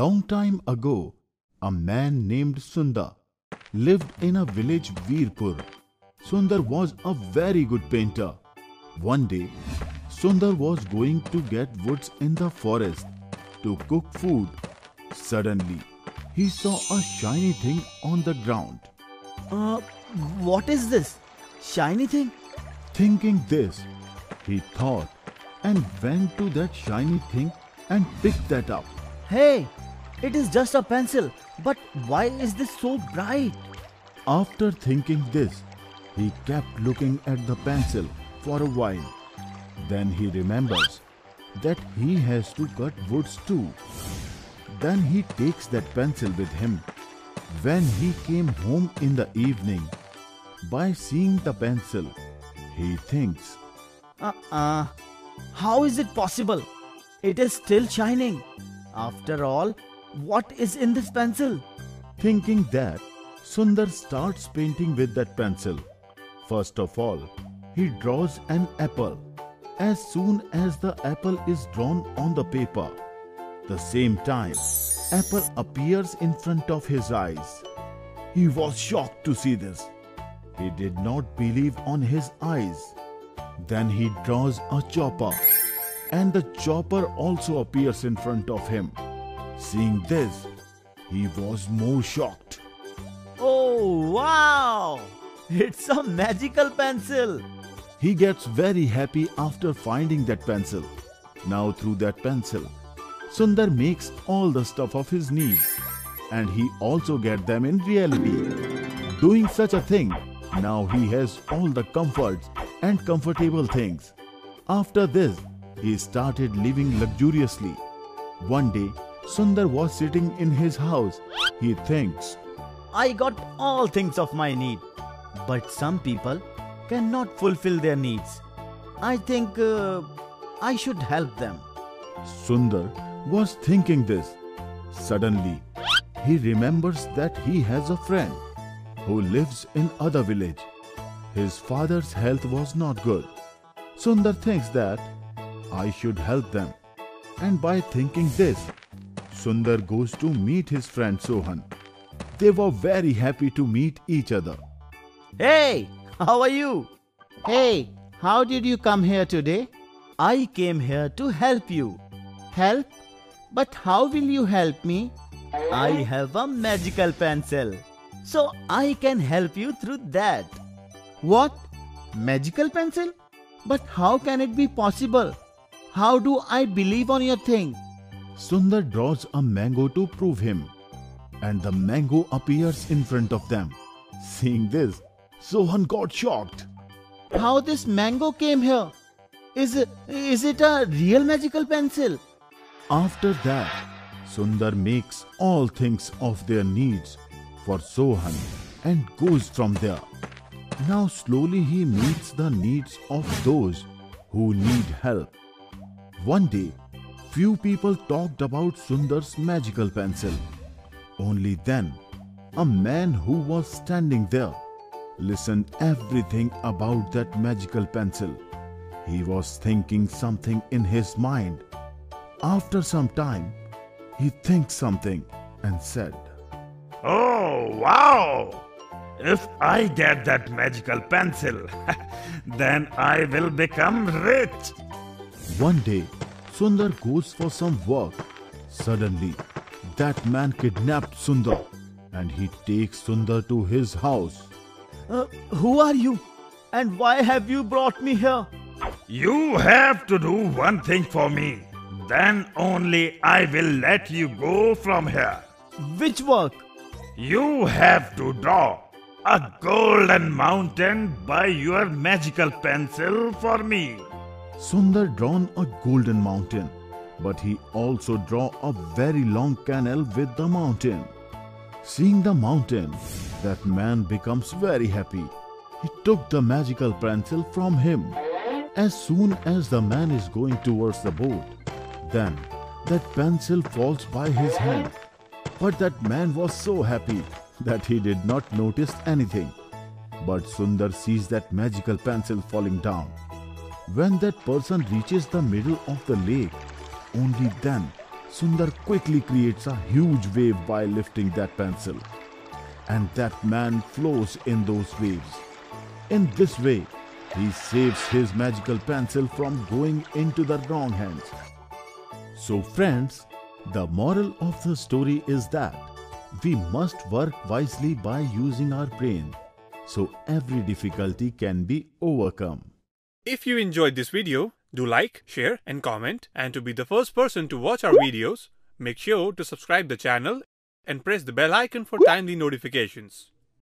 Long time ago, a man named Sundar lived in a village Veerpur. Sundar was a very good painter. One day, Sundar was going to get woods in the forest to cook food. Suddenly, he saw a shiny thing on the ground. Uh, what is this? Shiny thing? Thinking this, he thought and went to that shiny thing and picked that up. Hey, it is just a pencil. But why is this so bright? After thinking this, he kept looking at the pencil for a while. Then he remembers that he has to cut woods too. Then he takes that pencil with him. When he came home in the evening, by seeing the pencil, he thinks, Uh-uh. How is it possible? It is still shining. After all, what is in this pencil? Thinking that, Sundar starts painting with that pencil. First of all, he draws an apple. As soon as the apple is drawn on the paper, the same time, apple appears in front of his eyes. He was shocked to see this. He did not believe on his eyes. Then he draws a chopper, and the chopper also appears in front of him. Seeing this, he was more shocked. Oh, wow! It's a magical pencil. He gets very happy after finding that pencil. Now, through that pencil, Sundar makes all the stuff of his needs, and he also get them in reality. Doing such a thing, now he has all the comforts and comfortable things. After this, he started living luxuriously. One day, Sundar was sitting in his house. He thinks, I got all things of my need. But some people cannot fulfill their needs. I think uh, I should help them. Sundar was thinking this. Suddenly, he remembers that he has a friend who lives in other village. His father's health was not good. Sundar thinks that I should help them. And by thinking this, Sundar goes to meet his friend Sohan. They were very happy to meet each other. Hey, how are you? Hey, how did you come here today? I came here to help you. Help? But how will you help me? I have a magical pencil. So I can help you through that. What? Magical pencil? But how can it be possible? How do I believe on your thing? Sundar draws a mango to prove him, and the mango appears in front of them. Seeing this, Sohan got shocked. How this mango came here? Is it, is it a real magical pencil? After that, Sundar makes all things of their needs for Sohan and goes from there. Now slowly he meets the needs of those who need help. One day, few people talked about Sundar's magical pencil. Only then, a man who was standing there listened everything about that magical pencil. He was thinking something in his mind. After some time, he thinks something and said, Oh, wow! If I get that magical pencil, then I will become rich. One day, Sundar goes for some work. Suddenly, that man kidnapped Sundar and he takes Sundar to his house. Uh, who are you? And why have you brought me here? You have to do one thing for me. Then only I will let you go from here. Which work? You have to draw a golden mountain by your magical pencil for me. Sundar drawn a golden mountain, but he also draw a very long canal with the mountain. Seeing the mountain, that man becomes very happy. He took the magical pencil from him. As soon as the man is going towards the boat, then that pencil falls by his hand. But that man was so happy that he did not notice anything. But Sundar sees that magical pencil falling down. When that person reaches the middle of the lake, only then Sundar quickly creates a huge wave by lifting that pencil. And that man flows in those waves. In this way, he saves his magical pencil from going into the wrong hands. So, friends, the moral of the story is that we must work wisely by using our brain so every difficulty can be overcome. If you enjoyed this video, do like, share and comment and to be the first person to watch our videos, make sure to subscribe the channel and press the bell icon for timely notifications.